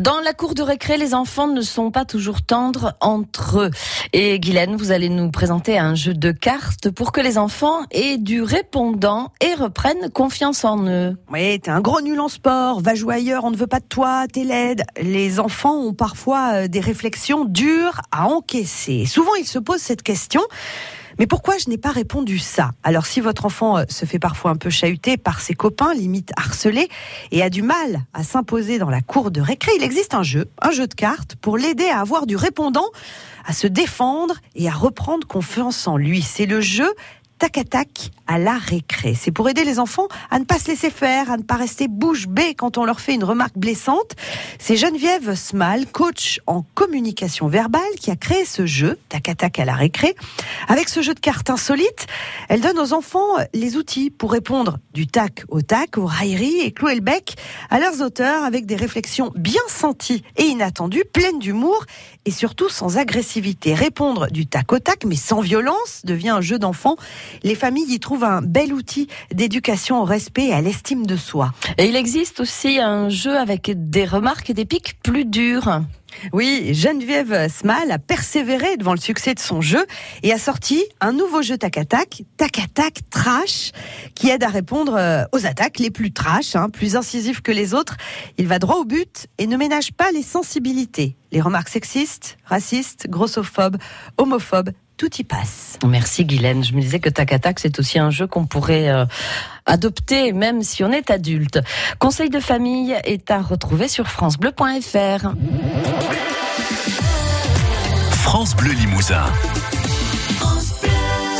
Dans la cour de récré, les enfants ne sont pas toujours tendres entre eux. Et Guylaine, vous allez nous présenter un jeu de cartes pour que les enfants aient du répondant et reprennent confiance en eux. Oui, t'es un gros nul en sport, va jouer ailleurs, on ne veut pas de toi, t'es laide. Les enfants ont parfois euh, des réflexions dures à encaisser. Souvent, ils se posent cette question. Mais pourquoi je n'ai pas répondu ça? Alors si votre enfant euh, se fait parfois un peu chahuter par ses copains, limite harcelé, et a du mal à s'imposer dans la cour de récré, il existe un jeu, un jeu de cartes, pour l'aider à avoir du répondant, à se défendre et à reprendre confiance en lui. C'est le jeu tac à tac à la récré. C'est pour aider les enfants à ne pas se laisser faire, à ne pas rester bouche bée quand on leur fait une remarque blessante. C'est Geneviève Smal, coach en communication verbale, qui a créé ce jeu, tac à tac à la récré. Avec ce jeu de cartes insolite, elle donne aux enfants les outils pour répondre du tac au tac, aux railleries et clouer le bec à leurs auteurs avec des réflexions bien senties et inattendues, pleines d'humour et surtout sans agressivité. Répondre du tac au tac, mais sans violence, devient un jeu d'enfant les familles y trouvent un bel outil d'éducation au respect et à l'estime de soi. Et il existe aussi un jeu avec des remarques et des pics plus durs. Oui, Geneviève Smal a persévéré devant le succès de son jeu et a sorti un nouveau jeu tac à tac, tac à tac trash, qui aide à répondre euh, aux attaques les plus trash, hein, plus incisifs que les autres. Il va droit au but et ne ménage pas les sensibilités. Les remarques sexistes, racistes, grossophobes, homophobes, tout y passe. Merci Guylaine. Je me disais que Tac à Tac, c'est aussi un jeu qu'on pourrait euh, adopter même si on est adulte. Conseil de famille est à retrouver sur francebleu.fr. France Bleu Limousin.